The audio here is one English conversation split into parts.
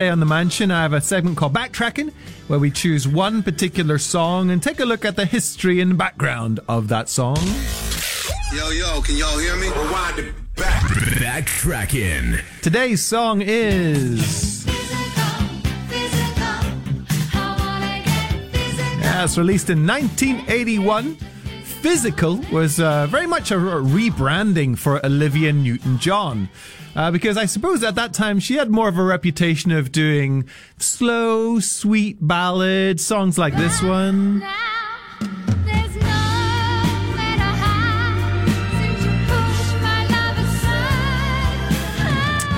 on the mansion, I have a segment called Backtracking, where we choose one particular song and take a look at the history and background of that song. Yo, yo, can y'all hear me? Rewind it back. Backtracking. Today's song is. Yeah, it's released in 1981. Physical was uh, very much a rebranding for Olivia Newton-John. Uh, because I suppose at that time she had more of a reputation of doing slow, sweet ballads, songs like this one.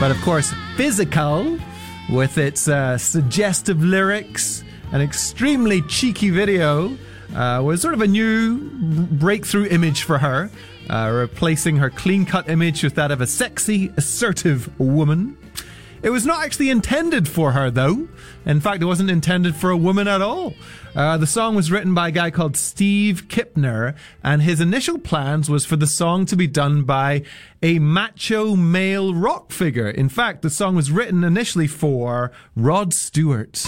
But of course, Physical, with its uh, suggestive lyrics, an extremely cheeky video, uh, was sort of a new breakthrough image for her uh, replacing her clean cut image with that of a sexy, assertive woman. It was not actually intended for her, though. In fact, it wasn't intended for a woman at all. Uh, the song was written by a guy called Steve Kipner, and his initial plans was for the song to be done by a macho male rock figure. In fact, the song was written initially for Rod Stewart.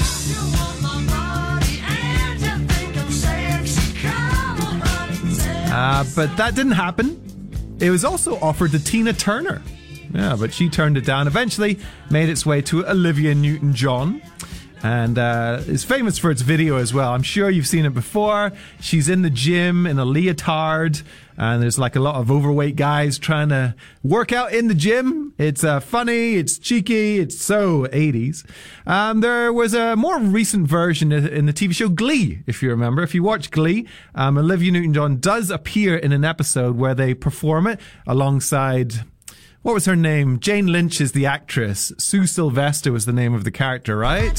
Uh, but that didn't happen. It was also offered to Tina Turner. Yeah, but she turned it down. Eventually, made its way to Olivia Newton-John and uh, is famous for its video as well. I'm sure you've seen it before. She's in the gym in a leotard, and there's like a lot of overweight guys trying to work out in the gym. It's uh, funny, it's cheeky, it's so 80s. Um, there was a more recent version in the TV show Glee, if you remember. If you watch Glee, um, Olivia Newton-John does appear in an episode where they perform it alongside what was her name? Jane Lynch is the actress. Sue Sylvester was the name of the character, right?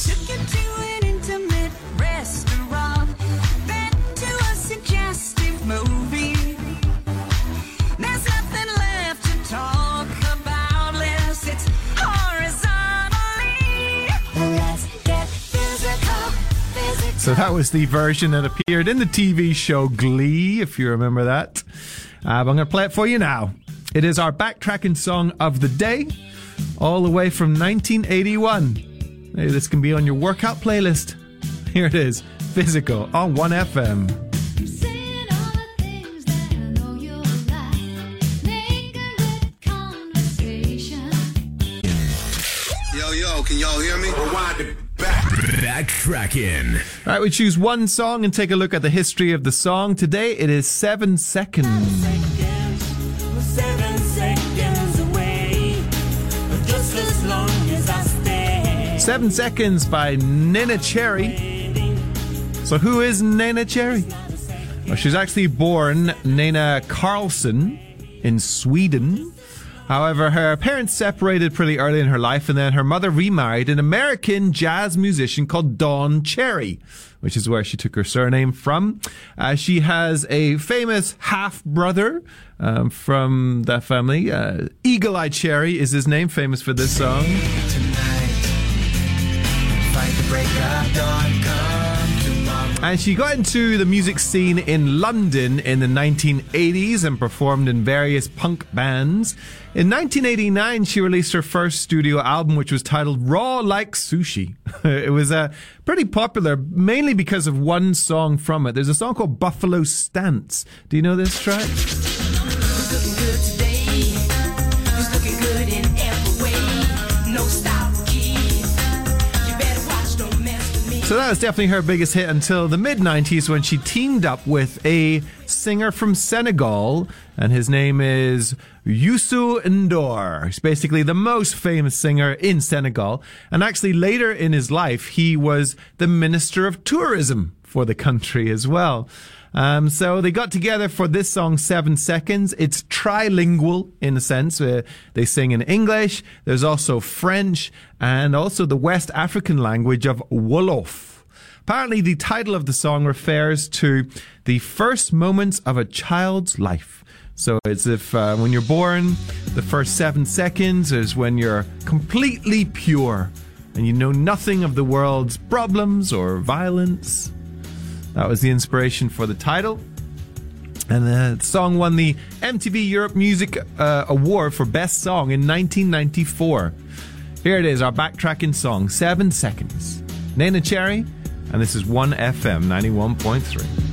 So that was the version that appeared in the TV show Glee, if you remember that. Uh, I'm going to play it for you now. It is our backtracking song of the day, all the way from 1981. Maybe this can be on your workout playlist. Here it is Physical on 1FM. Yo, yo, can y'all hear me? Rewind it back. Backtracking. All right, we choose one song and take a look at the history of the song. Today it is Seven Seconds. Seven Seconds by Neneh Cherry. So, who is Neneh Cherry? Well, she was actually born Neneh Karlsson in Sweden. However, her parents separated pretty early in her life, and then her mother remarried an American jazz musician called Don Cherry, which is where she took her surname from. Uh, she has a famous half brother um, from that family. Uh, Eagle Eye Cherry is his name, famous for this song. And she got into the music scene in London in the 1980s and performed in various punk bands. In 1989, she released her first studio album, which was titled Raw Like Sushi. it was uh, pretty popular, mainly because of one song from it. There's a song called Buffalo Stance. Do you know this track? So that was definitely her biggest hit until the mid 90s when she teamed up with a singer from Senegal, and his name is Youssou N'Dour. He's basically the most famous singer in Senegal. And actually, later in his life, he was the Minister of Tourism for the country as well. Um, so they got together for this song, Seven Seconds. It's trilingual in a sense. Uh, they sing in English. There's also French and also the West African language of Wolof. Apparently, the title of the song refers to the first moments of a child's life. So it's if uh, when you're born, the first seven seconds is when you're completely pure and you know nothing of the world's problems or violence. That was the inspiration for the title. And the song won the MTV Europe Music uh, Award for Best Song in 1994. Here it is, our backtracking song, Seven Seconds. Neneh Cherry, and this is 1FM 91.3.